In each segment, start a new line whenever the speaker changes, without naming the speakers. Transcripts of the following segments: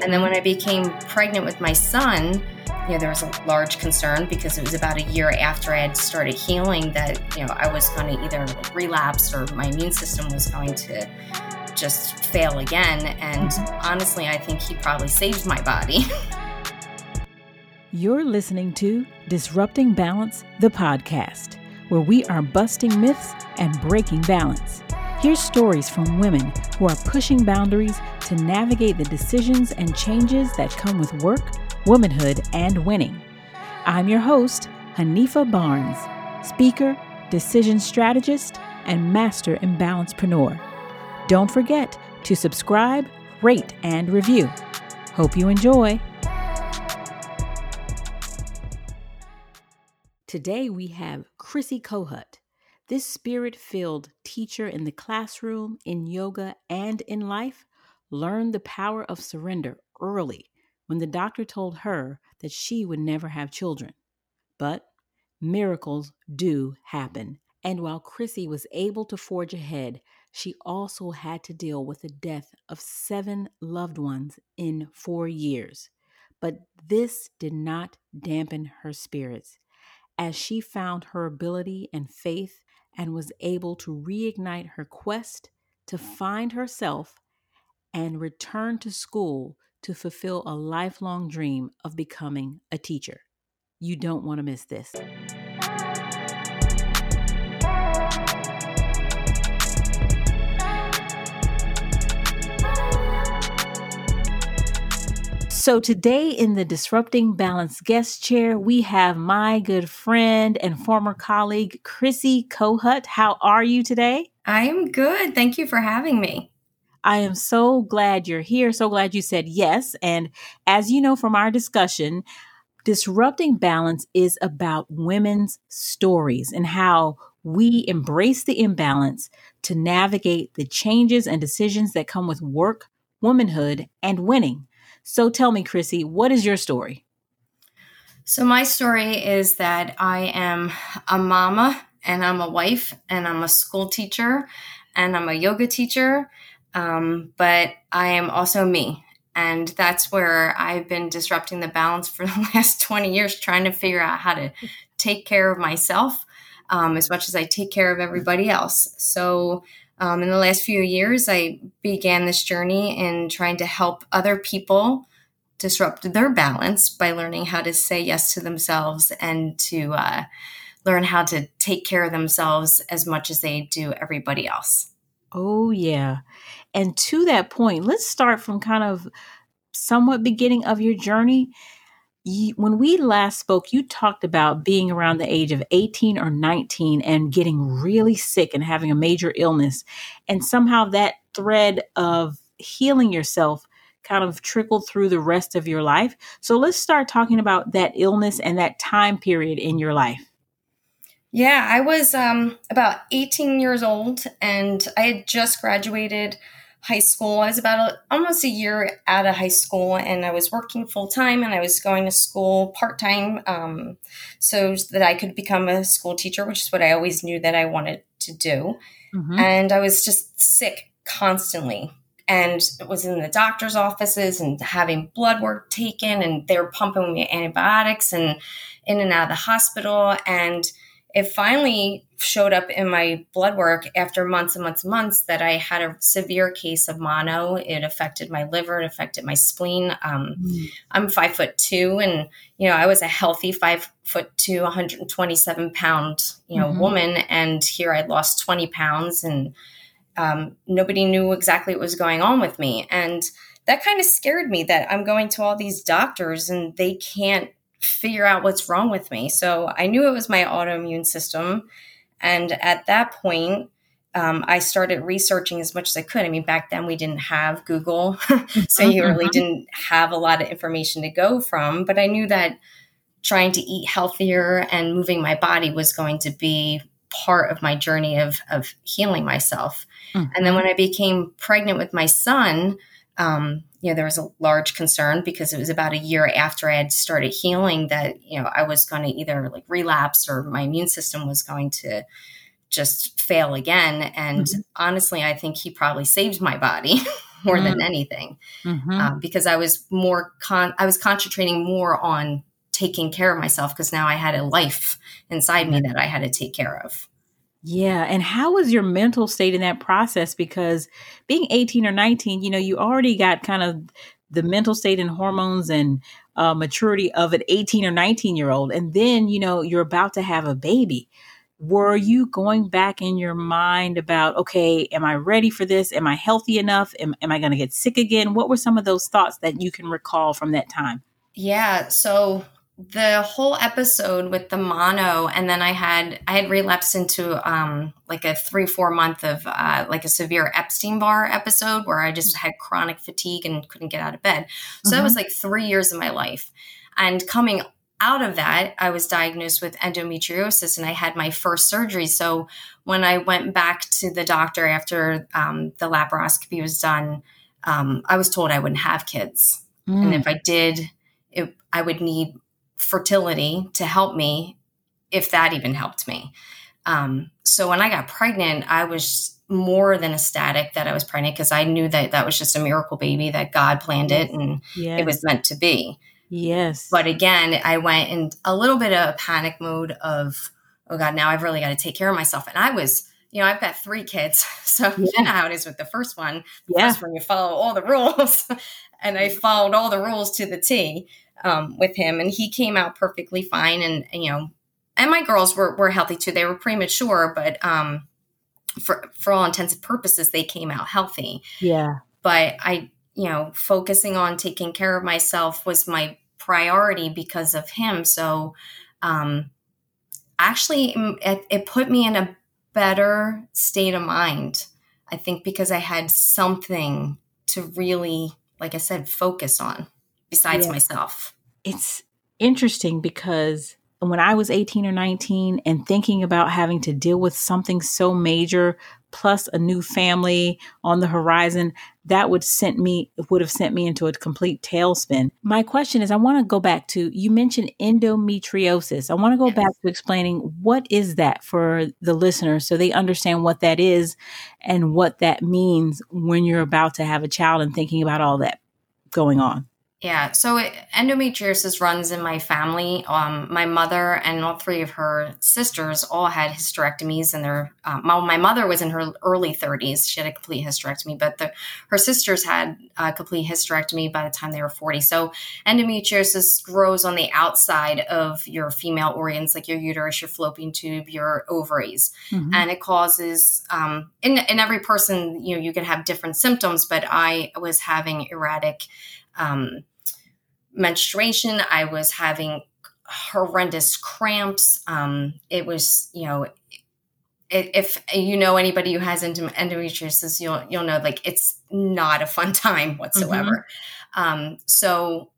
And then when I became pregnant with my son, you know, there was a large concern because it was about a year after I had started healing that, you know, I was going to either relapse or my immune system was going to just fail again. And mm-hmm. honestly, I think he probably saved my body.
You're listening to Disrupting Balance, the podcast, where we are busting myths and breaking balance. Here's stories from women who are pushing boundaries to navigate the decisions and changes that come with work, womanhood, and winning. I'm your host, Hanifa Barnes, speaker, decision strategist, and master imbalancepreneur. Don't forget to subscribe, rate, and review. Hope you enjoy. Today we have Chrissy Kohut. This spirit filled teacher in the classroom, in yoga, and in life learned the power of surrender early when the doctor told her that she would never have children. But miracles do happen. And while Chrissy was able to forge ahead, she also had to deal with the death of seven loved ones in four years. But this did not dampen her spirits as she found her ability and faith and was able to reignite her quest to find herself and return to school to fulfill a lifelong dream of becoming a teacher. You don't want to miss this. So, today in the Disrupting Balance guest chair, we have my good friend and former colleague, Chrissy Kohut. How are you today?
I'm good. Thank you for having me.
I am so glad you're here. So glad you said yes. And as you know from our discussion, Disrupting Balance is about women's stories and how we embrace the imbalance to navigate the changes and decisions that come with work, womanhood, and winning. So tell me, Chrissy, what is your story?
So, my story is that I am a mama and I'm a wife and I'm a school teacher and I'm a yoga teacher, um, but I am also me. And that's where I've been disrupting the balance for the last 20 years, trying to figure out how to take care of myself um, as much as I take care of everybody else. So, um, in the last few years, I began this journey in trying to help other people disrupt their balance by learning how to say yes to themselves and to uh, learn how to take care of themselves as much as they do everybody else.
Oh, yeah. And to that point, let's start from kind of somewhat beginning of your journey when we last spoke, you talked about being around the age of 18 or 19 and getting really sick and having a major illness. And somehow that thread of healing yourself kind of trickled through the rest of your life. So let's start talking about that illness and that time period in your life.
Yeah, I was um, about 18 years old and I had just graduated high school. I was about a, almost a year out of high school, and I was working full time, and I was going to school part time, um, so that I could become a school teacher, which is what I always knew that I wanted to do. Mm-hmm. And I was just sick constantly, and was in the doctor's offices and having blood work taken, and they were pumping me antibiotics and in and out of the hospital, and it finally showed up in my blood work after months and months and months that I had a severe case of mono. It affected my liver, it affected my spleen. Um, mm. I'm five foot two, and you know I was a healthy five foot two, 127 pound you know mm-hmm. woman, and here I lost 20 pounds, and um, nobody knew exactly what was going on with me, and that kind of scared me that I'm going to all these doctors and they can't figure out what's wrong with me. So I knew it was my autoimmune system. And at that point, um, I started researching as much as I could. I mean, back then we didn't have Google, so you really mm-hmm. didn't have a lot of information to go from. But I knew that trying to eat healthier and moving my body was going to be part of my journey of, of healing myself. Mm-hmm. And then when I became pregnant with my son, um, you know, there was a large concern because it was about a year after I had started healing that, you know, I was going to either like relapse or my immune system was going to just fail again. And mm-hmm. honestly, I think he probably saved my body. more mm. than anything mm-hmm. uh, because I was more con I was concentrating more on taking care of myself because now I had a life inside me that I had to take care of.
Yeah. And how was your mental state in that process? Because being 18 or 19, you know, you already got kind of the mental state and hormones and uh, maturity of an 18 or 19 year old. And then, you know, you're about to have a baby. Were you going back in your mind about, okay, am I ready for this? Am I healthy enough? Am, am I going to get sick again? What were some of those thoughts that you can recall from that time?
Yeah. So the whole episode with the mono and then i had i had relapsed into um like a three four month of uh like a severe epstein barr episode where i just had chronic fatigue and couldn't get out of bed so mm-hmm. that was like three years of my life and coming out of that i was diagnosed with endometriosis and i had my first surgery so when i went back to the doctor after um, the laparoscopy was done um, i was told i wouldn't have kids mm. and if i did it, i would need fertility to help me, if that even helped me. Um, so when I got pregnant, I was more than ecstatic that I was pregnant because I knew that that was just a miracle baby that God planned it and yes. it was meant to be.
Yes.
But again, I went in a little bit of a panic mode of, oh God, now I've really got to take care of myself. And I was, you know, I've got three kids. So yeah. you know how it is with the first one. The yeah. first one, you follow all the rules. and I followed all the rules to the T um, with him, and he came out perfectly fine. And, and, you know, and my girls were were healthy too. They were premature, but um, for for all intents and purposes, they came out healthy.
Yeah.
But I, you know, focusing on taking care of myself was my priority because of him. So, um, actually, it, it put me in a better state of mind. I think because I had something to really, like I said, focus on besides yeah. myself.
It's interesting because when I was 18 or 19 and thinking about having to deal with something so major plus a new family on the horizon, that would sent me would have sent me into a complete tailspin. My question is I want to go back to you mentioned endometriosis. I want to go back to explaining what is that for the listeners so they understand what that is and what that means when you're about to have a child and thinking about all that going on.
Yeah, so it, endometriosis runs in my family. Um, my mother and all three of her sisters all had hysterectomies, and their um, my, my, mother was in her early 30s. She had a complete hysterectomy, but the, her sisters had a complete hysterectomy by the time they were 40. So endometriosis grows on the outside of your female organs, like your uterus, your fallopian tube, your ovaries, mm-hmm. and it causes. Um, in in every person, you know, you can have different symptoms, but I was having erratic um, menstruation. I was having horrendous cramps. Um, it was, you know, if you know anybody who has endometriosis, you'll you'll know like it's not a fun time whatsoever. Mm-hmm. Um, so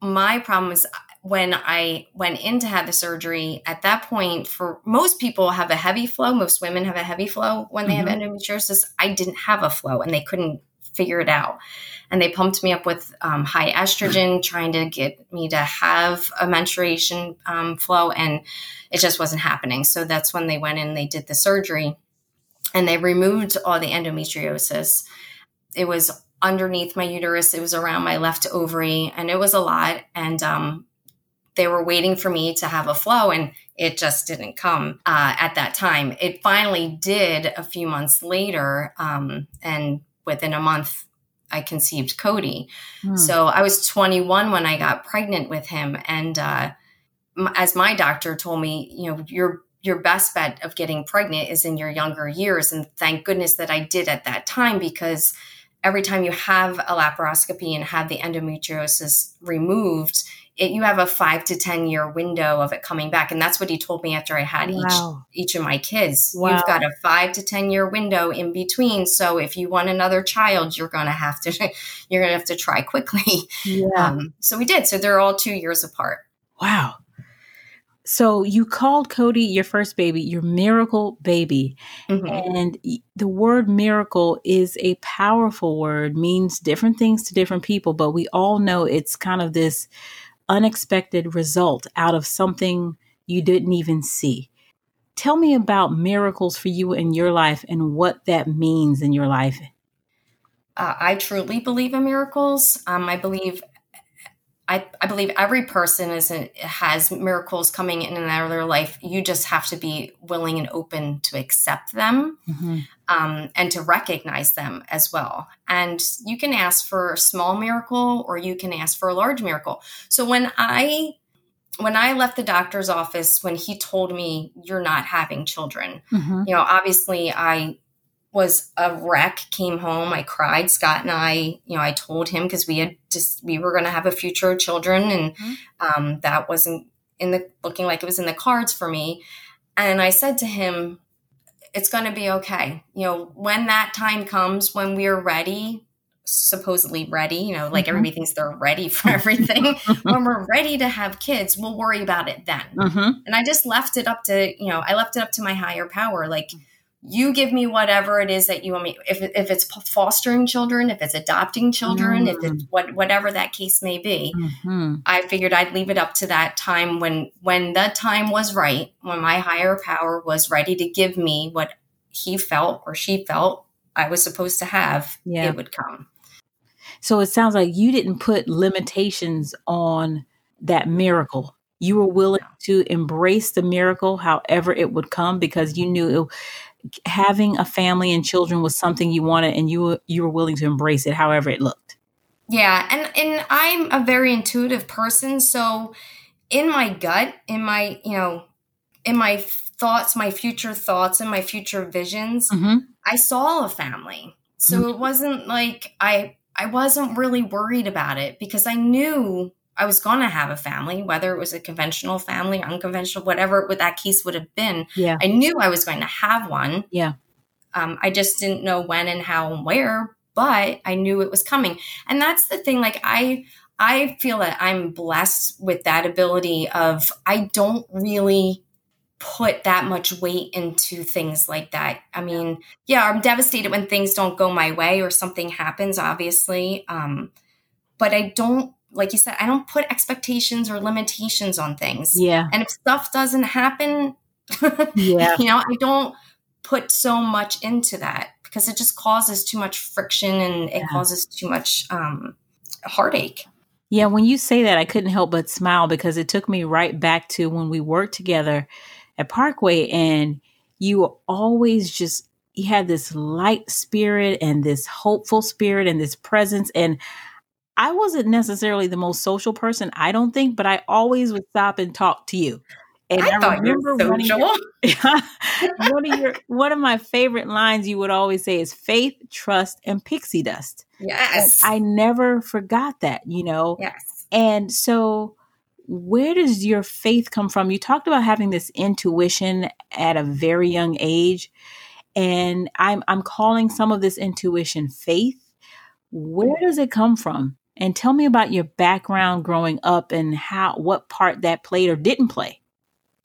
my problem was when I went in to have the surgery. At that point, for most people have a heavy flow. Most women have a heavy flow when they mm-hmm. have endometriosis. I didn't have a flow, and they couldn't figure it out and they pumped me up with um, high estrogen, trying to get me to have a menstruation um, flow, and it just wasn't happening. So that's when they went in, they did the surgery, and they removed all the endometriosis. It was underneath my uterus, it was around my left ovary, and it was a lot. And um, they were waiting for me to have a flow, and it just didn't come uh, at that time. It finally did a few months later, um, and within a month I conceived Cody. Hmm. So I was 21 when I got pregnant with him, and uh, as my doctor told me, you know, your your best bet of getting pregnant is in your younger years, and thank goodness that I did at that time because every time you have a laparoscopy and have the endometriosis removed, it, you have a five to 10 year window of it coming back. And that's what he told me after I had wow. each, each of my kids. Wow. You've got a five to 10 year window in between. So if you want another child, you're going to have to, you're going to have to try quickly. Yeah. Um, so we did. So they're all two years apart.
Wow. So you called Cody your first baby, your miracle baby. Mm-hmm. And the word miracle is a powerful word, means different things to different people, but we all know it's kind of this unexpected result out of something you didn't even see. Tell me about miracles for you in your life and what that means in your life.
uh, I truly believe in miracles. Um, I believe I, I believe every person is has miracles coming in and out of their life. You just have to be willing and open to accept them mm-hmm. um, and to recognize them as well. And you can ask for a small miracle or you can ask for a large miracle. So when I when I left the doctor's office, when he told me you're not having children, mm-hmm. you know, obviously I was a wreck came home i cried scott and i you know i told him because we had just we were going to have a future of children and mm-hmm. um, that wasn't in the looking like it was in the cards for me and i said to him it's going to be okay you know when that time comes when we're ready supposedly ready you know like mm-hmm. everybody thinks they're ready for everything when we're ready to have kids we'll worry about it then mm-hmm. and i just left it up to you know i left it up to my higher power like you give me whatever it is that you want me if, if it's fostering children if it's adopting children mm. if it's mm. what whatever that case may be mm-hmm. i figured i'd leave it up to that time when when the time was right when my higher power was ready to give me what he felt or she felt i was supposed to have yeah. it would come
so it sounds like you didn't put limitations on that miracle you were willing to embrace the miracle however it would come because you knew it, having a family and children was something you wanted and you were, you were willing to embrace it however it looked.
Yeah, and and I'm a very intuitive person, so in my gut, in my, you know, in my thoughts, my future thoughts and my future visions, mm-hmm. I saw a family. So mm-hmm. it wasn't like I I wasn't really worried about it because I knew I was going to have a family, whether it was a conventional family, unconventional, whatever what that case would have been.
Yeah.
I knew I was going to have one.
Yeah.
Um, I just didn't know when and how and where, but I knew it was coming. And that's the thing. Like I, I feel that I'm blessed with that ability of I don't really put that much weight into things like that. I mean, yeah, I'm devastated when things don't go my way or something happens, obviously. Um, but I don't like you said, I don't put expectations or limitations on things.
Yeah.
And if stuff doesn't happen, yeah. you know, I don't put so much into that because it just causes too much friction and it yeah. causes too much um, heartache.
Yeah, when you say that, I couldn't help but smile because it took me right back to when we worked together at Parkway, and you always just you had this light spirit and this hopeful spirit and this presence, and I wasn't necessarily the most social person, I don't think, but I always would stop and talk to you.
And I, I remember one of, your,
one of your one of my favorite lines you would always say is faith, trust, and pixie dust.
Yes.
And I never forgot that, you know.
Yes.
And so where does your faith come from? You talked about having this intuition at a very young age. And I'm I'm calling some of this intuition faith. Where does it come from? And tell me about your background growing up and how what part that played or didn't play.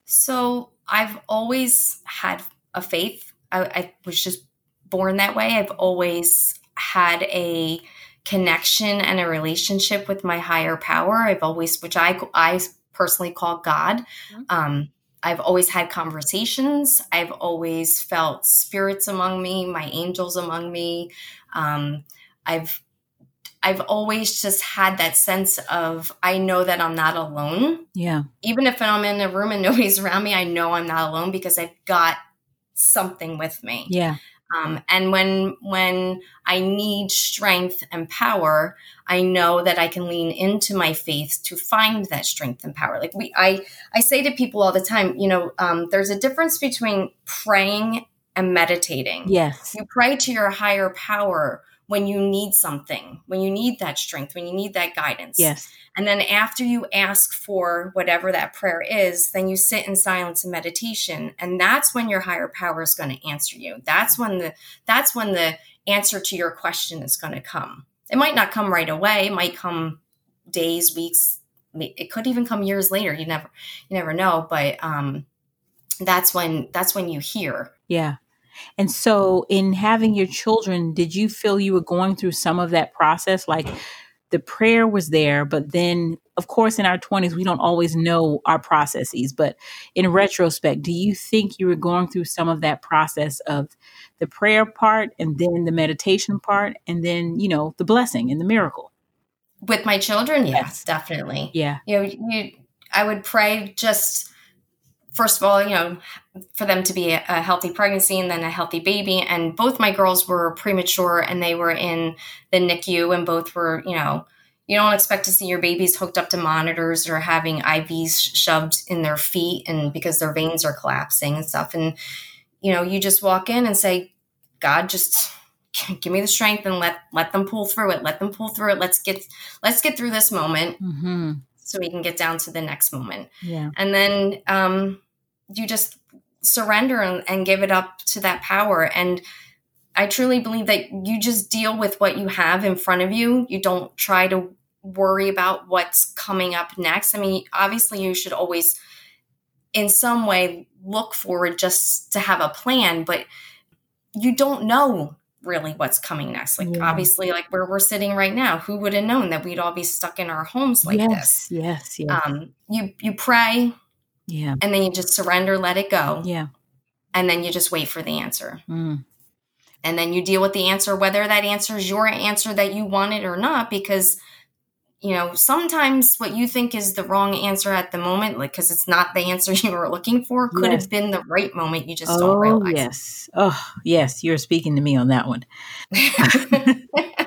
So I've always had a faith. I, I was just born that way. I've always had a connection and a relationship with my higher power. I've always, which I I personally call God. Mm-hmm. Um, I've always had conversations. I've always felt spirits among me, my angels among me. Um, I've I've always just had that sense of I know that I'm not alone.
Yeah.
Even if I'm in a room and nobody's around me, I know I'm not alone because I've got something with me.
Yeah.
Um, and when when I need strength and power, I know that I can lean into my faith to find that strength and power. Like we, I I say to people all the time, you know, um, there's a difference between praying and meditating.
Yes,
you pray to your higher power when you need something, when you need that strength, when you need that guidance.
Yes.
And then after you ask for whatever that prayer is, then you sit in silence and meditation, and that's when your higher power is going to answer you. That's when the that's when the answer to your question is going to come. It might not come right away, it might come days, weeks, it could even come years later. You never you never know, but um that's when that's when you hear.
Yeah. And so, in having your children, did you feel you were going through some of that process? Like the prayer was there, but then of course, in our 20s, we don't always know our processes, but in retrospect, do you think you were going through some of that process of the prayer part and then the meditation part and then, you know, the blessing and the miracle?
With my children, yes, yes. definitely.
Yeah.
You know, you, I would pray just first of all, you know, for them to be a, a, healthy pregnancy and then a healthy baby. And both my girls were premature and they were in the NICU and both were, you know, you don't expect to see your babies hooked up to monitors or having IVs shoved in their feet and because their veins are collapsing and stuff. And, you know, you just walk in and say, God, just give me the strength and let let them pull through it. Let them pull through it. Let's get let's get through this moment. Mm-hmm. So we can get down to the next moment.
Yeah.
And then um, you just surrender and, and give it up to that power. And I truly believe that you just deal with what you have in front of you. You don't try to worry about what's coming up next. I mean, obviously, you should always, in some way, look forward just to have a plan, but you don't know really what's coming next. Like, yeah. obviously, like where we're sitting right now, who would have known that we'd all be stuck in our homes like
yes,
this?
Yes, yes.
Um, you you pray,
yeah,
and then you just surrender, let it go,
yeah,
and then you just wait for the answer. Mm. And then you deal with the answer whether that answer is your answer that you wanted or not because you know sometimes what you think is the wrong answer at the moment like because it's not the answer you were looking for could yes. have been the right moment. You just oh, don't realize
yes. Oh yes. You're speaking to me on that one.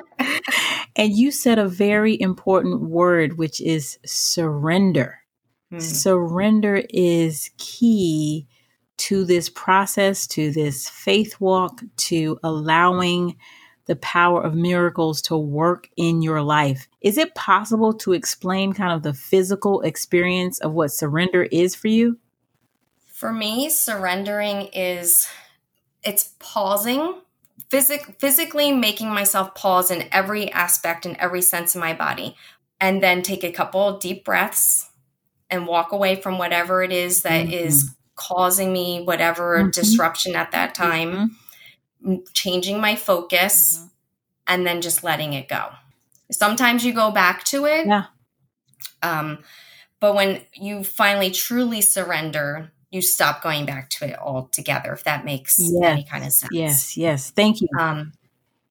And you said a very important word which is surrender hmm. surrender is key to this process, to this faith walk, to allowing the power of miracles to work in your life. Is it possible to explain kind of the physical experience of what surrender is for you?
For me, surrendering is it's pausing, physic- physically making myself pause in every aspect and every sense of my body, and then take a couple deep breaths and walk away from whatever it is that mm-hmm. is causing me whatever mm-hmm. disruption at that time, mm-hmm. changing my focus, mm-hmm. and then just letting it go. Sometimes you go back to it.
Yeah.
Um, but when you finally truly surrender, you stop going back to it altogether, if that makes yes. any kind of sense.
Yes, yes. Thank you. Um,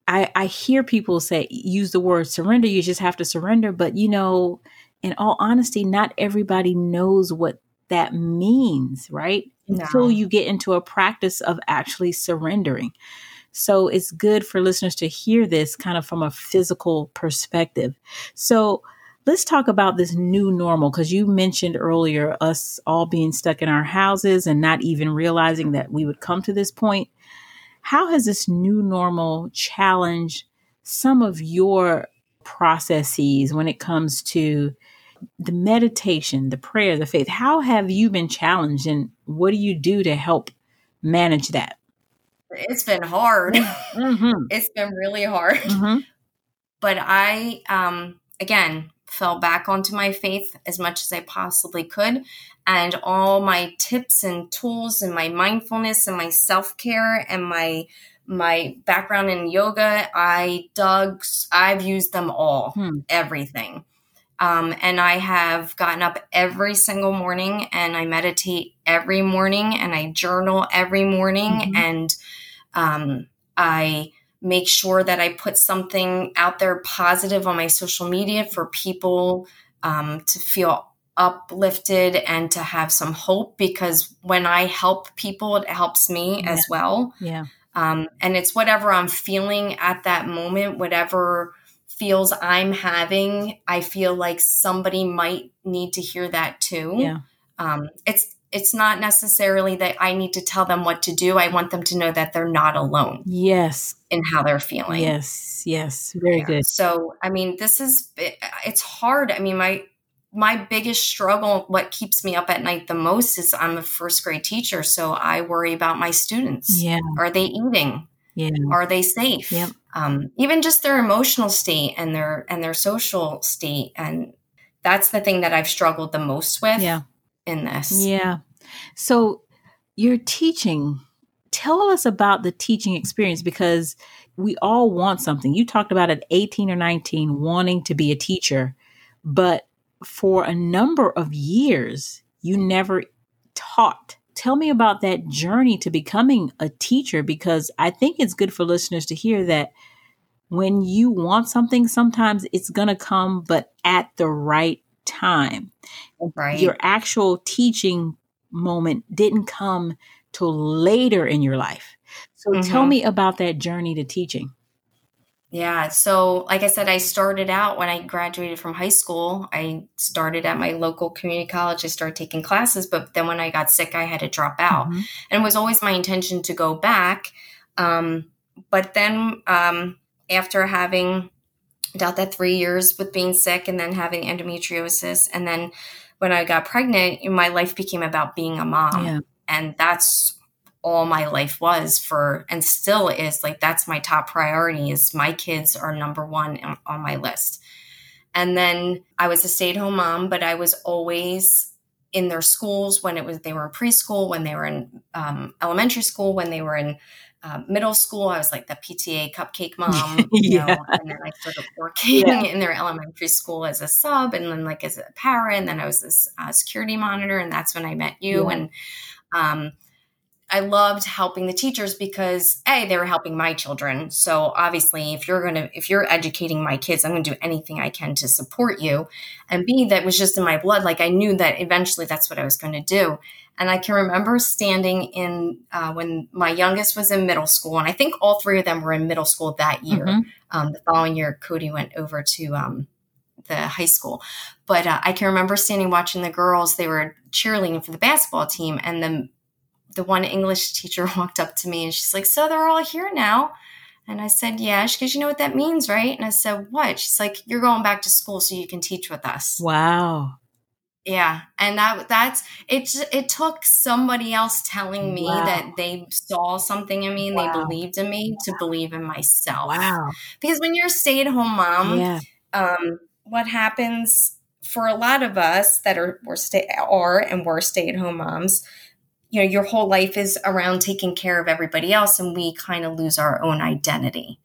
I, I hear people say, use the word surrender. You just have to surrender. But, you know, in all honesty, not everybody knows what that means, right? No. Until you get into a practice of actually surrendering. So it's good for listeners to hear this kind of from a physical perspective. So let's talk about this new normal because you mentioned earlier us all being stuck in our houses and not even realizing that we would come to this point. How has this new normal challenged some of your processes when it comes to the meditation, the prayer, the faith, how have you been challenged and what do you do to help manage that?
It's been hard. Mm-hmm. it's been really hard. Mm-hmm. But I, um, again, fell back onto my faith as much as I possibly could. And all my tips and tools and my mindfulness and my self care and my my background in yoga, I dug, I've used them all, hmm. everything. Um, and I have gotten up every single morning and I meditate every morning and I journal every morning mm-hmm. and um, I make sure that I put something out there positive on my social media for people um, to feel uplifted and to have some hope because when I help people, it helps me
yeah.
as well.
Yeah.
Um, and it's whatever I'm feeling at that moment, whatever feels I'm having, I feel like somebody might need to hear that too.
Yeah.
Um, it's it's not necessarily that I need to tell them what to do. I want them to know that they're not alone.
Yes.
In how they're feeling.
Yes. Yes. Very yeah. good.
So, I mean, this is it's hard. I mean, my my biggest struggle, what keeps me up at night the most is I'm a first grade teacher, so I worry about my students.
Yeah.
Are they eating?
Yeah.
Are they safe?
Yep.
Um, even just their emotional state and their and their social state, and that's the thing that I've struggled the most with.
Yeah.
In this.
Yeah. So you're teaching. Tell us about the teaching experience because we all want something. You talked about at 18 or 19 wanting to be a teacher, but for a number of years, you never taught. Tell me about that journey to becoming a teacher because I think it's good for listeners to hear that when you want something, sometimes it's going to come, but at the right time.
Right.
Your actual teaching moment didn't come till later in your life. So mm-hmm. tell me about that journey to teaching.
Yeah. So, like I said, I started out when I graduated from high school. I started at my local community college. I started taking classes, but then when I got sick, I had to drop out. Mm-hmm. And it was always my intention to go back. Um, but then um, after having about that three years with being sick and then having endometriosis, and then when I got pregnant, my life became about being a mom. Yeah. And that's all my life was for and still is like that's my top priority is my kids are number one on my list and then i was a stay-at-home mom but i was always in their schools when it was they were in preschool when they were in um, elementary school when they were in uh, middle school i was like the pta cupcake mom you yeah. know and then i started working yeah. in their elementary school as a sub and then like as a parent and then i was this uh, security monitor and that's when i met you yeah. and um, I loved helping the teachers because a they were helping my children. So obviously, if you're gonna if you're educating my kids, I'm gonna do anything I can to support you. And b that was just in my blood. Like I knew that eventually that's what I was going to do. And I can remember standing in uh, when my youngest was in middle school, and I think all three of them were in middle school that year. Mm-hmm. Um, the following year, Cody went over to um, the high school. But uh, I can remember standing watching the girls. They were cheerleading for the basketball team, and the the one English teacher walked up to me and she's like, So they're all here now? And I said, Yeah. She goes, You know what that means, right? And I said, What? She's like, You're going back to school so you can teach with us.
Wow.
Yeah. And that that's it it took somebody else telling me wow. that they saw something in me and wow. they believed in me to believe in myself.
Wow.
Because when you're a stay-at-home mom, yeah. um, what happens for a lot of us that are we're stay are and were stay-at-home moms, you know your whole life is around taking care of everybody else and we kind of lose our own identity.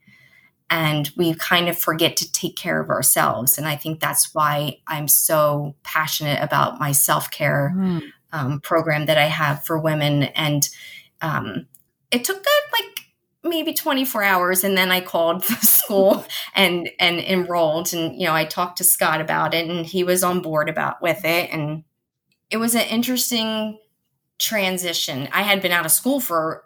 And we kind of forget to take care of ourselves. And i think that's why i'm so passionate about my self-care mm. um, program that i have for women. And um, it took like maybe 24 hours and then i called the school and and enrolled. And you know i talked to scott about it and he was on board about with it. And it was an interesting transition. I had been out of school for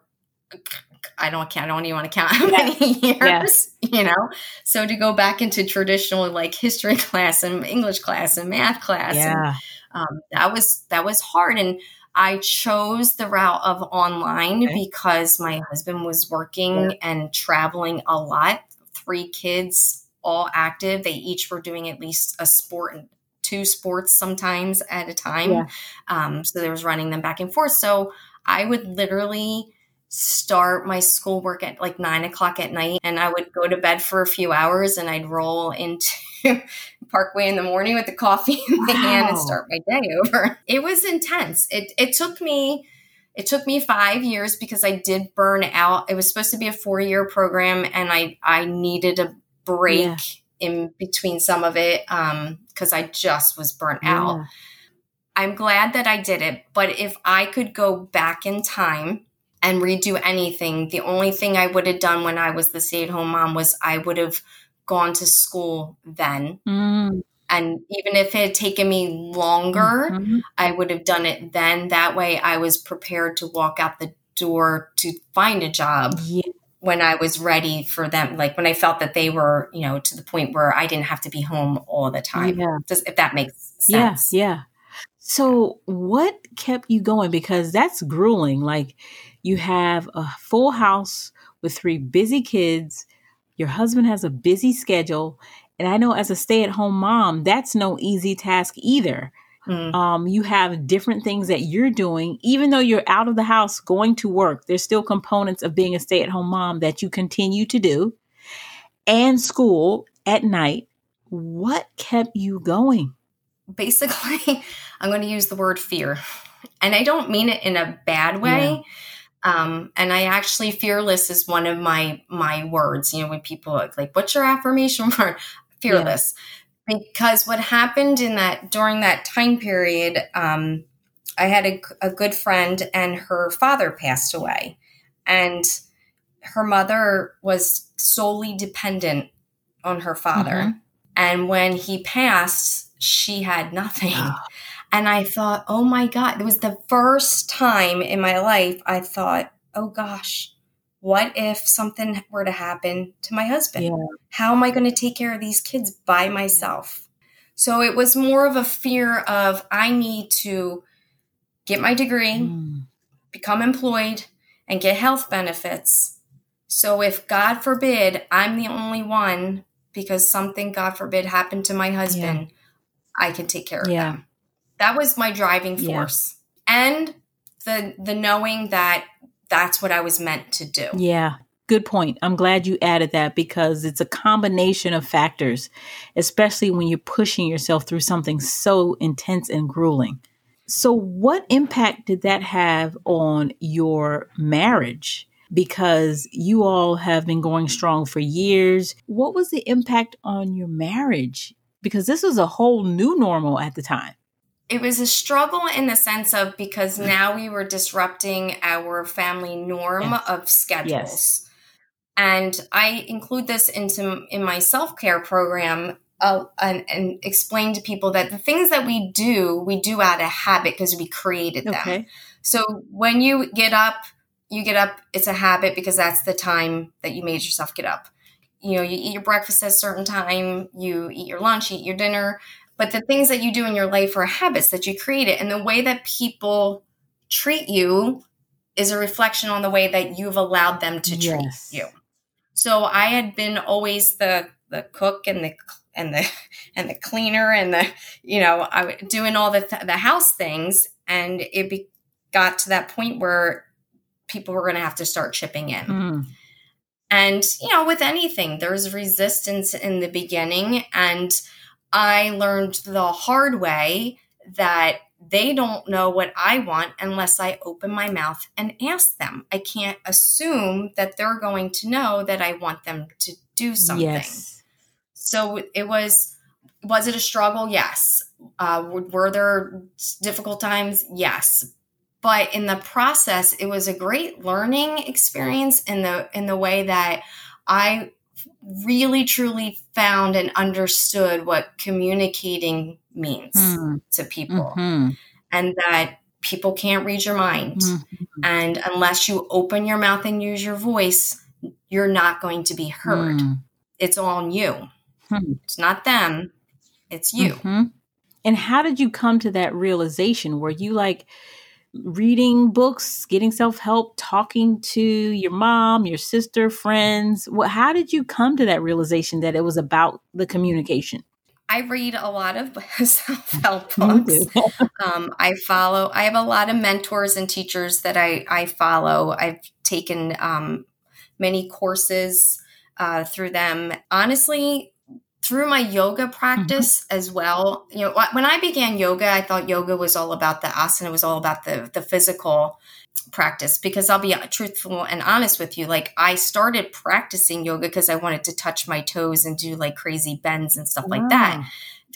I don't count. I don't even want to count how many years, you know. So to go back into traditional like history class and English class and math class,
yeah.
And, um, that was that was hard. And I chose the route of online okay. because my husband was working yeah. and traveling a lot. Three kids, all active. They each were doing at least a sport two sports sometimes at a time. Yeah. Um, so there was running them back and forth. So I would literally start my schoolwork at like nine o'clock at night and I would go to bed for a few hours and I'd roll into Parkway in the morning with the coffee in wow. the hand and start my day over. It was intense. It it took me it took me five years because I did burn out. It was supposed to be a four year program and I I needed a break yeah. In between some of it. Um, because I just was burnt yeah. out. I'm glad that I did it, but if I could go back in time and redo anything, the only thing I would have done when I was the stay at home mom was I would have gone to school then. Mm. And even if it had taken me longer, mm-hmm. I would have done it then. That way I was prepared to walk out the door to find a job. Yeah when I was ready for them, like when I felt that they were, you know, to the point where I didn't have to be home all the time. Yeah. Just if that makes sense.
Yeah. Yeah. So what kept you going? Because that's grueling. Like you have a full house with three busy kids. Your husband has a busy schedule. And I know as a stay at home mom, that's no easy task either. Mm. Um, you have different things that you're doing, even though you're out of the house going to work. There's still components of being a stay at home mom that you continue to do, and school at night. What kept you going?
Basically, I'm going to use the word fear, and I don't mean it in a bad way. Yeah. Um, and I actually fearless is one of my my words. You know, when people are like, "What's your affirmation word?" Fearless. Yeah because what happened in that during that time period, um, I had a, a good friend and her father passed away, and her mother was solely dependent on her father. Mm-hmm. And when he passed, she had nothing. Oh. And I thought, oh my God, it was the first time in my life I thought, oh gosh, what if something were to happen to my husband? Yeah. How am I going to take care of these kids by myself? So it was more of a fear of I need to get my degree, mm. become employed, and get health benefits. So if God forbid I'm the only one because something, God forbid, happened to my husband, yeah. I can take care of yeah. them. That was my driving force. Yeah. And the the knowing that that's what I was meant to do.
Yeah. Good point. I'm glad you added that because it's a combination of factors, especially when you're pushing yourself through something so intense and grueling. So, what impact did that have on your marriage? Because you all have been going strong for years. What was the impact on your marriage? Because this was a whole new normal at the time.
It was a struggle in the sense of because now we were disrupting our family norm yes. of schedules. Yes. And I include this into in my self care program uh, and, and, explain to people that the things that we do, we do out of habit because we created them. Okay. So when you get up, you get up, it's a habit because that's the time that you made yourself get up. You know, you eat your breakfast at a certain time, you eat your lunch, eat your dinner. But the things that you do in your life are habits that you created. And the way that people treat you is a reflection on the way that you've allowed them to treat yes. you. So I had been always the the cook and the and the and the cleaner and the you know I doing all the th- the house things and it be, got to that point where people were going to have to start chipping in. Mm. And you know with anything there's resistance in the beginning and I learned the hard way that they don't know what I want unless I open my mouth and ask them. I can't assume that they're going to know that I want them to do something. Yes. So it was, was it a struggle? Yes. Uh, were there difficult times? Yes. But in the process, it was a great learning experience in the in the way that I really truly found and understood what communicating means mm. to people, mm-hmm. and that people can't read your mind, mm-hmm. and unless you open your mouth and use your voice, you're not going to be heard. Mm. It's on you. Hmm. It's not them, it's you. Mm-hmm.
And how did you come to that realization? Were you like reading books, getting self help, talking to your mom, your sister, friends? What, how did you come to that realization that it was about the communication?
I read a lot of self help books. um, I follow, I have a lot of mentors and teachers that I, I follow. I've taken um, many courses uh, through them. Honestly, through my yoga mm-hmm. practice mm-hmm. as well. You know, when I began yoga, I thought yoga was all about the asana, it was all about the the physical practice because I'll be truthful and honest with you. Like I started practicing yoga because I wanted to touch my toes and do like crazy bends and stuff wow. like that.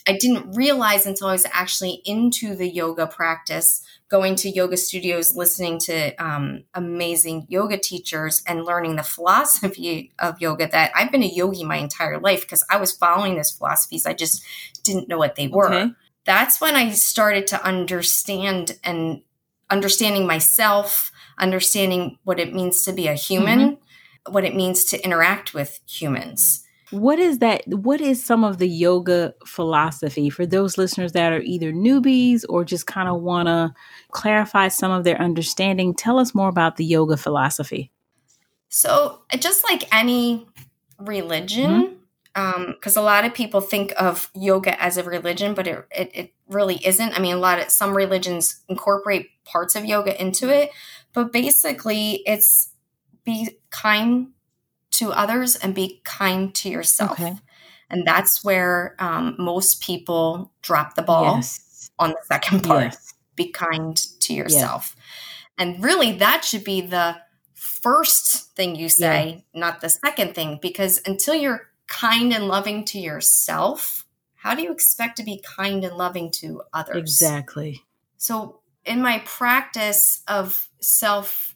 I didn't realize until I was actually into the yoga practice going to yoga studios, listening to um, amazing yoga teachers, and learning the philosophy of yoga that I've been a yogi my entire life because I was following those philosophies. I just didn't know what they were. Okay. That's when I started to understand and understanding myself, understanding what it means to be a human, mm-hmm. what it means to interact with humans.
What is that? What is some of the yoga philosophy for those listeners that are either newbies or just kind of want to clarify some of their understanding? Tell us more about the yoga philosophy.
So, just like any religion, because mm-hmm. um, a lot of people think of yoga as a religion, but it, it, it really isn't. I mean, a lot of some religions incorporate parts of yoga into it, but basically, it's be kind to others and be kind to yourself. Okay. And that's where um, most people drop the ball yes. on the second part. Yes. Be kind to yourself. And really, that should be the first thing you say, yeah. not the second thing, because until you're kind and loving to yourself, how do you expect to be kind and loving to others?
Exactly.
So, in my practice of self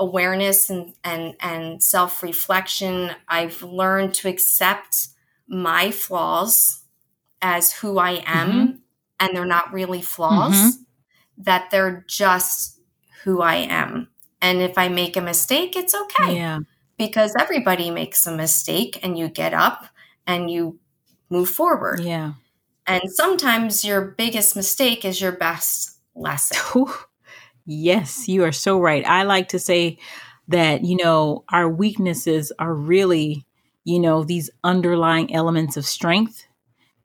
awareness and, and, and self reflection, I've learned to accept my flaws as who I am, mm-hmm. and they're not really flaws, mm-hmm. that they're just who I am. And if I make a mistake, it's okay.
Yeah.
Because everybody makes a mistake and you get up and you move forward.
Yeah.
And sometimes your biggest mistake is your best lesson.
Yes, you are so right. I like to say that, you know, our weaknesses are really, you know, these underlying elements of strength.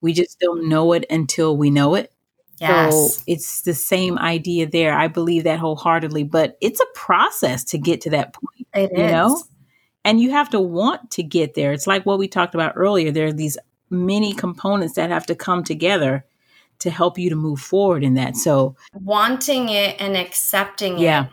We just don't know it until we know it. Yes. So it's the same idea there. I believe that wholeheartedly, but it's a process to get to that point.
It
you
is.
know? And you have to want to get there. It's like what we talked about earlier. There are these many components that have to come together to help you to move forward in that. So
wanting it and accepting
yeah.
it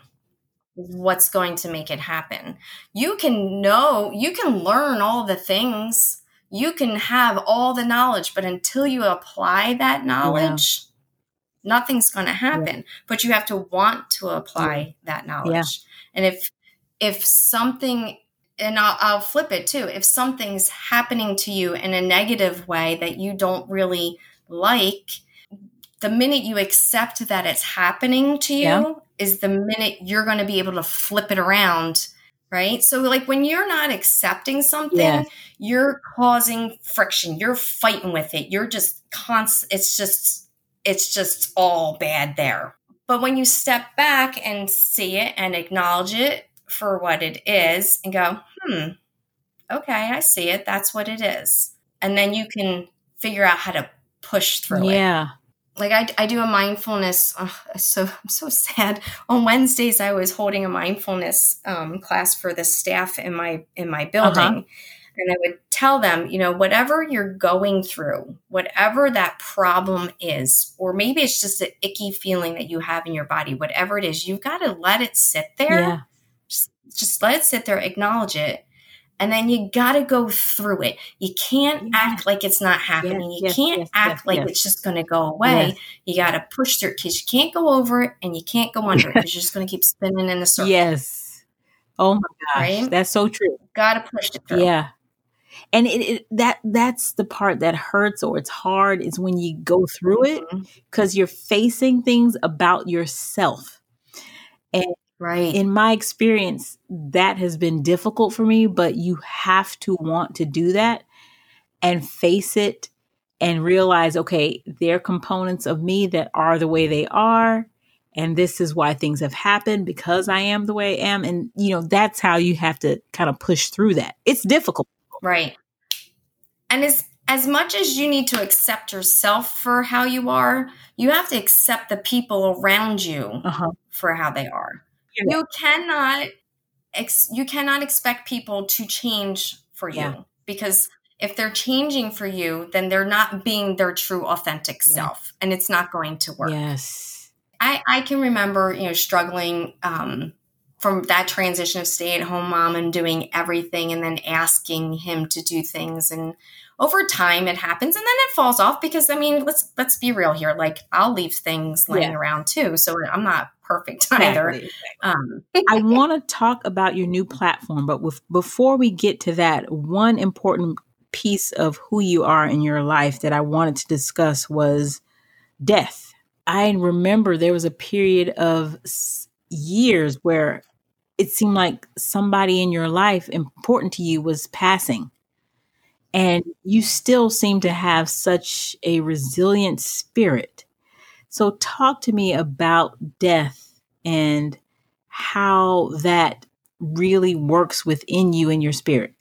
what's going to make it happen. You can know, you can learn all the things. You can have all the knowledge, but until you apply that knowledge, yeah. nothing's going to happen. Yeah. But you have to want to apply that knowledge. And if if something and I'll, I'll, flip it too. If something's happening to you in a negative way that you don't really like, the minute you accept that it's happening to you yeah. is the minute you're going to be able to flip it around. Right. So, like when you're not accepting something, yes. you're causing friction. You're fighting with it. You're just constant. It's just, it's just all bad there. But when you step back and see it and acknowledge it for what it is and go, hmm, okay, I see it. That's what it is. And then you can figure out how to push through
yeah. it. Yeah.
Like I, I do a mindfulness. Oh, so I'm so sad. On Wednesdays, I was holding a mindfulness um, class for the staff in my in my building, uh-huh. and I would tell them, you know, whatever you're going through, whatever that problem is, or maybe it's just an icky feeling that you have in your body, whatever it is, you've got to let it sit there.
Yeah
just let it sit there, acknowledge it. And then you got to go through it. You can't act like it's not happening. Yes, you yes, can't yes, act like it's just going to go away. You got to push through it because you can't go over it and you can't go under it because you're just going to keep spinning in a circle.
Yes. Oh my gosh, right? that's so true.
Got to push it through.
Yeah, and it, it, that that's the part that hurts or it's hard is when you go through it because mm-hmm. you're facing things about yourself, and
Right.
In my experience, that has been difficult for me, but you have to want to do that and face it and realize, okay, there are components of me that are the way they are. And this is why things have happened because I am the way I am. And, you know, that's how you have to kind of push through that. It's difficult.
Right. And as, as much as you need to accept yourself for how you are, you have to accept the people around you uh-huh. for how they are you cannot ex- you cannot expect people to change for you yeah. because if they're changing for you then they're not being their true authentic yeah. self and it's not going to work
yes
i i can remember you know struggling um from that transition of stay at home mom and doing everything and then asking him to do things and over time it happens and then it falls off because I mean let's let's be real here like I'll leave things laying yeah. around too so I'm not perfect either. Exactly. Um.
I want to talk about your new platform but with, before we get to that one important piece of who you are in your life that I wanted to discuss was death. I remember there was a period of years where it seemed like somebody in your life important to you was passing and you still seem to have such a resilient spirit. So, talk to me about death and how that really works within you and your spirit.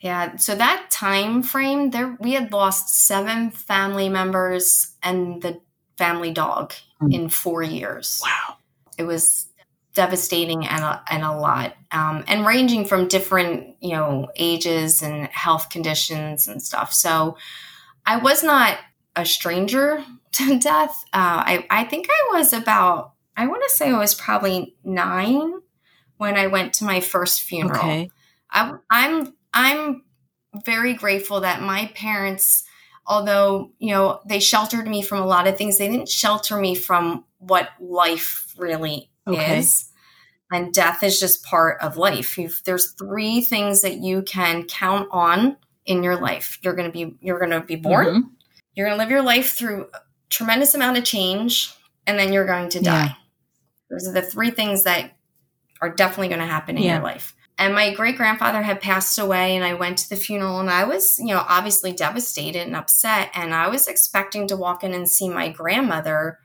Yeah, so that time frame there we had lost seven family members and the family dog mm. in 4 years.
Wow.
It was devastating and a, and a lot um, and ranging from different you know ages and health conditions and stuff so i was not a stranger to death uh, I, I think i was about i want to say i was probably nine when i went to my first funeral
okay.
I, i'm i'm very grateful that my parents although, you know, they sheltered me from a lot of things, they didn't shelter me from what life really
Okay.
is. And death is just part of life. You've, there's three things that you can count on in your life. You're going to be you're going to be born,
Mhm.
you're going to live your life through a tremendous amount of change, and then you're going to
Yeah.
die. Those are the three things that are definitely going to happen in
Yeah.
your life. And my great grandfather had passed away, and I went to the funeral, and I was, you know, obviously devastated and upset. And I was expecting to walk in and see my grandmother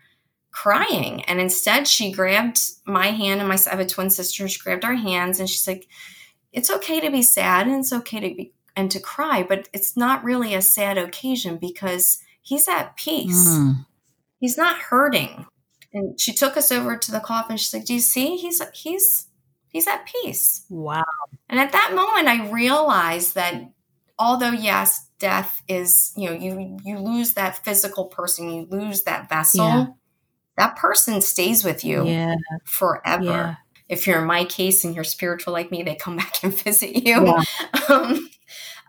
crying. And instead, she grabbed my hand, and my I have a twin sister. She grabbed our hands, and she's like, "It's okay to be sad, and it's okay to be and to cry, but it's not really a sad occasion because he's at peace."
Mm.
he's not hurting. And she took us over to the coffin. She's like, "Do you see? He's he's he's at peace."
Wow.
And at that moment, I realized that although yes, death is you know you you lose that physical person, you lose that vessel.
Yeah.
That person stays with you
Yeah.
forever.
Yeah.
If you're in my case and you're spiritual like me, they come back and visit you.
Yeah.
Um,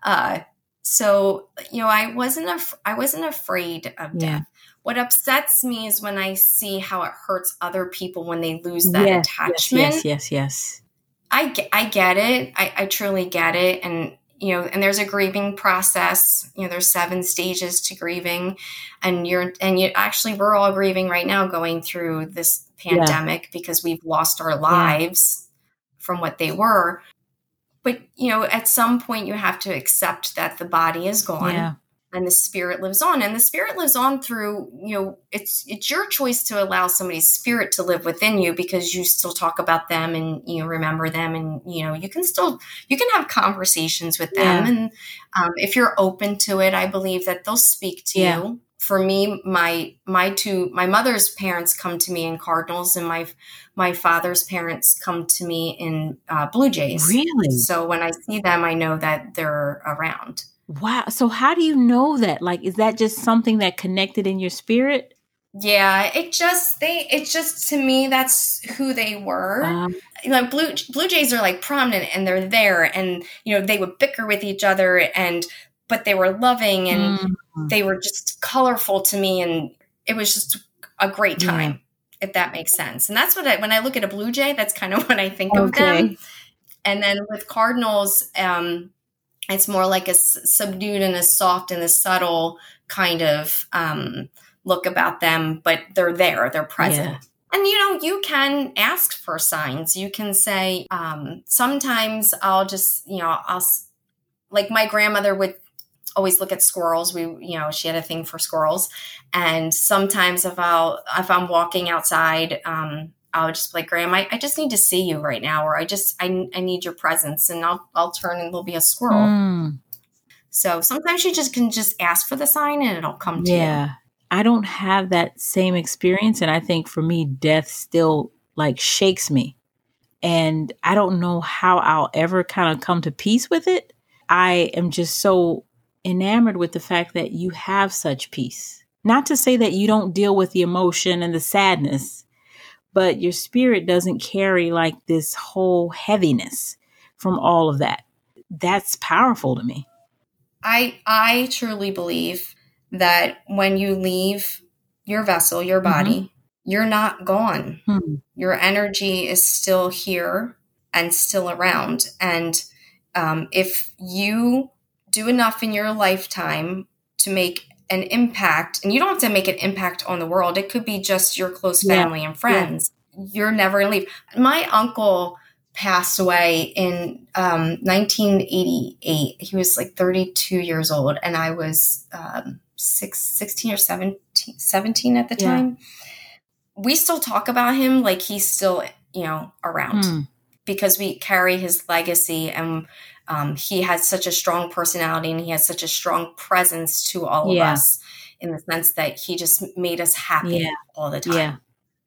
uh, so you know, I wasn't af- I wasn't afraid of death. What upsets me is when I see how it hurts other people when they lose that
Yes,
attachment.
Yes, yes, yes.
I, I get it. I, I truly get it. And, you know, and there's a grieving process. You know, there's seven stages to grieving. And you're, and you actually, we're all grieving right now going through this pandemic because we've lost our lives from what they were. But, you know, at some point you have to accept that the body is gone
Yeah.
And the spirit lives on and the spirit lives on through you know it's it's your choice to allow somebody's spirit to live within you because you still talk about them and you know remember them and you know you can still you can have conversations with them
Yeah.
and um, if you're open to it i believe that they'll speak to
Yeah.
you for me my my two my mother's parents come to me in cardinals and my my father's parents come to me in uh, blue jays
Really?
so when i see them i know that they're around
Wow. So how do you know that? Like, is that just something that connected in your spirit?
Yeah, it just they it just to me that's who they were.
Um,
you know, blue Blue Jays are like prominent and they're there and you know they would bicker with each other and but they were loving and
mm,
they were just colorful to me and it was just a great
Yeah.
time if that makes sense. And that's what I when I look at a Blue Jay, that's kind of what I think of them. And then with Cardinals, um, it's more like a s- subdued and a soft and a subtle kind of um, look about them, but they're there, they're present.
Yeah.
And you know, you can ask for signs. You can say, um, sometimes I'll just, you know, I'll like my grandmother would always look at squirrels. We, you know, she had a thing for squirrels. And sometimes if I'll, if I'm walking outside, um, I'll just be like, Gram, I, I just need to see you right now, or I just, I, I need your presence. And I'll, I'll turn and there'll be a squirrel.
Mm,
So sometimes you just can just ask for the sign and it'll come to you.
yeah. I don't have that same experience. And I think for me, death still like shakes me. And I don't know how I'll ever kind of come to peace with it. I am just so enamored with the fact that you have such peace. Not to say that you don't deal with the emotion and the sadness, but your spirit doesn't carry like this whole heaviness from all of that. That's powerful to me.
I I truly believe that when you leave your vessel, your body, you're not gone.
Hmm.
Your energy is still here and still around. And um, if you do enough in your lifetime to make an impact, and you don't have to make an impact on the world, it could be just your close
Yeah.
family and friends. You're never gonna leave. My uncle passed away in um, 1988. He was like 32 years old, and I was um, six, 16 or 17, 17 at the
Yeah.
time. We still talk about him like he's still, you know, around
Hmm.
because we carry his legacy and um, he has such a strong personality and he has such a strong presence to all
Yeah.
of us in the sense that he just made us happy
Yeah.
all the time
Yeah.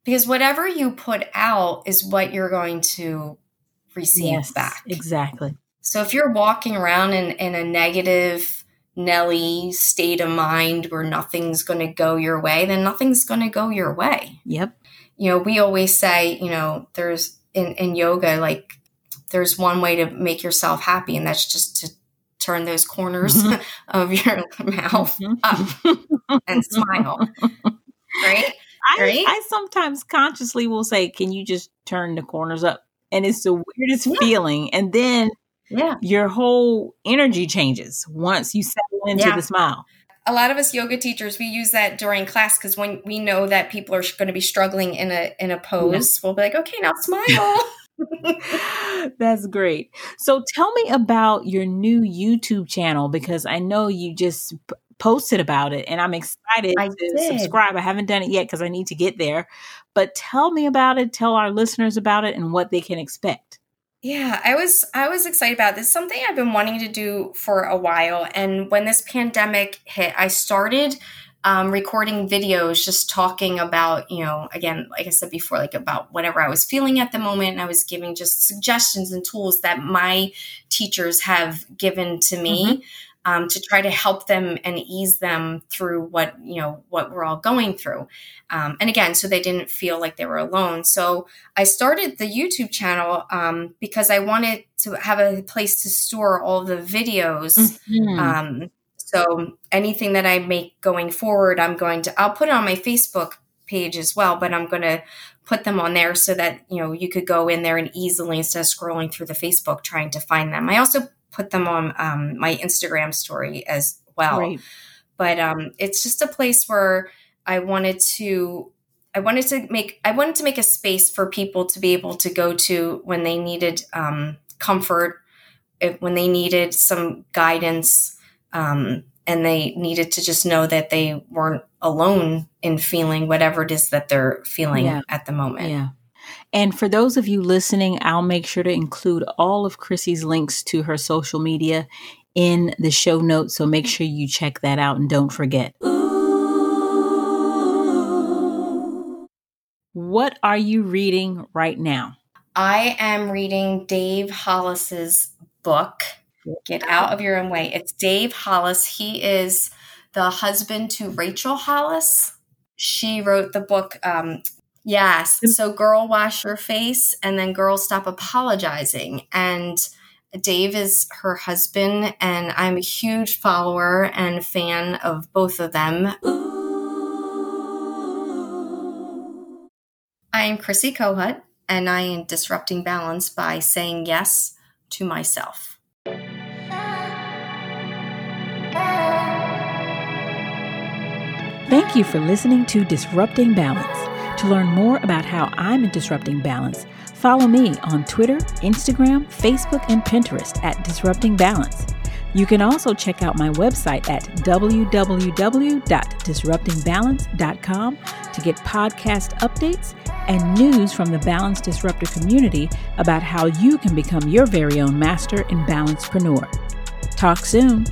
because whatever you put out is what you're going to receive
Yes.
back.
Exactly.
So if you're walking around in, in a negative Nelly state of mind where nothing's going to go your way, then nothing's going to go your way.
Yep.
You know, we always say, you know, there's in, in yoga, like there's one way to make yourself happy, and that's just to turn those corners mm-hmm. of your mouth mm-hmm. up and smile. Right?
I, right? I sometimes consciously will say, Can you just turn the corners up? And it's the weirdest yeah. feeling. And then yeah. your whole energy changes once you settle into yeah. the smile
a lot of us yoga teachers we use that during class because when we know that people are going to be struggling in a in a pose we'll be like okay now smile
That's great. So tell me about your new YouTube channel because I know you just p- posted about it and I'm excited I to did. subscribe. I haven't done it yet because I need to get there. But tell me about it, tell our listeners about it and what they can expect.
Yeah, I was I was excited about this. Something I've been wanting to do for a while and when this pandemic hit, I started um, recording videos just talking about you know again like i said before like about whatever i was feeling at the moment. And i was giving just suggestions and tools that my teachers have given to me mm-hmm. um, to try to help them and ease them through what you know what we're all going through. Um, and again so they didn't feel like they were alone. So i started the youtube channel um, because i wanted to have a place to store all the videos mm-hmm. um, so anything that I make going forward, I'm going to, I'll put it on my Facebook page as well, but I'm going to put them on there so that, you know, you could go in there and easily instead of scrolling through the Facebook trying to find them. I also put them on um, my Instagram story as well. Right. But um, it's just a place where I wanted to I wanted to make I wanted to make a space for people to be able to go to when they needed um, comfort, if, when they needed some guidance, um, and they needed to just know that they weren't alone in feeling whatever it is that they're feeling yeah. at the moment.
Yeah. And for those of you listening, I'll make sure to include all of Chrissy's links to her social media in the show notes. So make sure you check that out and don't forget. What are you reading right now?
I am reading Dave Hollis's book, Get out of your own way. It's Dave Hollis. He is the husband to Rachel Hollis. She wrote the book. Um, yes. So, Girl, Wash Your Face, and then Girl, Stop Apologizing. And Dave is her husband, and I'm a huge follower and fan of both of them. I am Chrissy Kohut, and I am disrupting balance by saying yes to myself.
Thank you for listening to Disrupting Balance. To learn more about how I'm in disrupting balance, follow me on Twitter, Instagram, Facebook, and Pinterest at Disrupting Balance. You can also check out my website at www.disruptingbalance.com to get podcast updates and news from the Balance Disruptor community about how you can become your very own master and balancepreneur. Talk soon.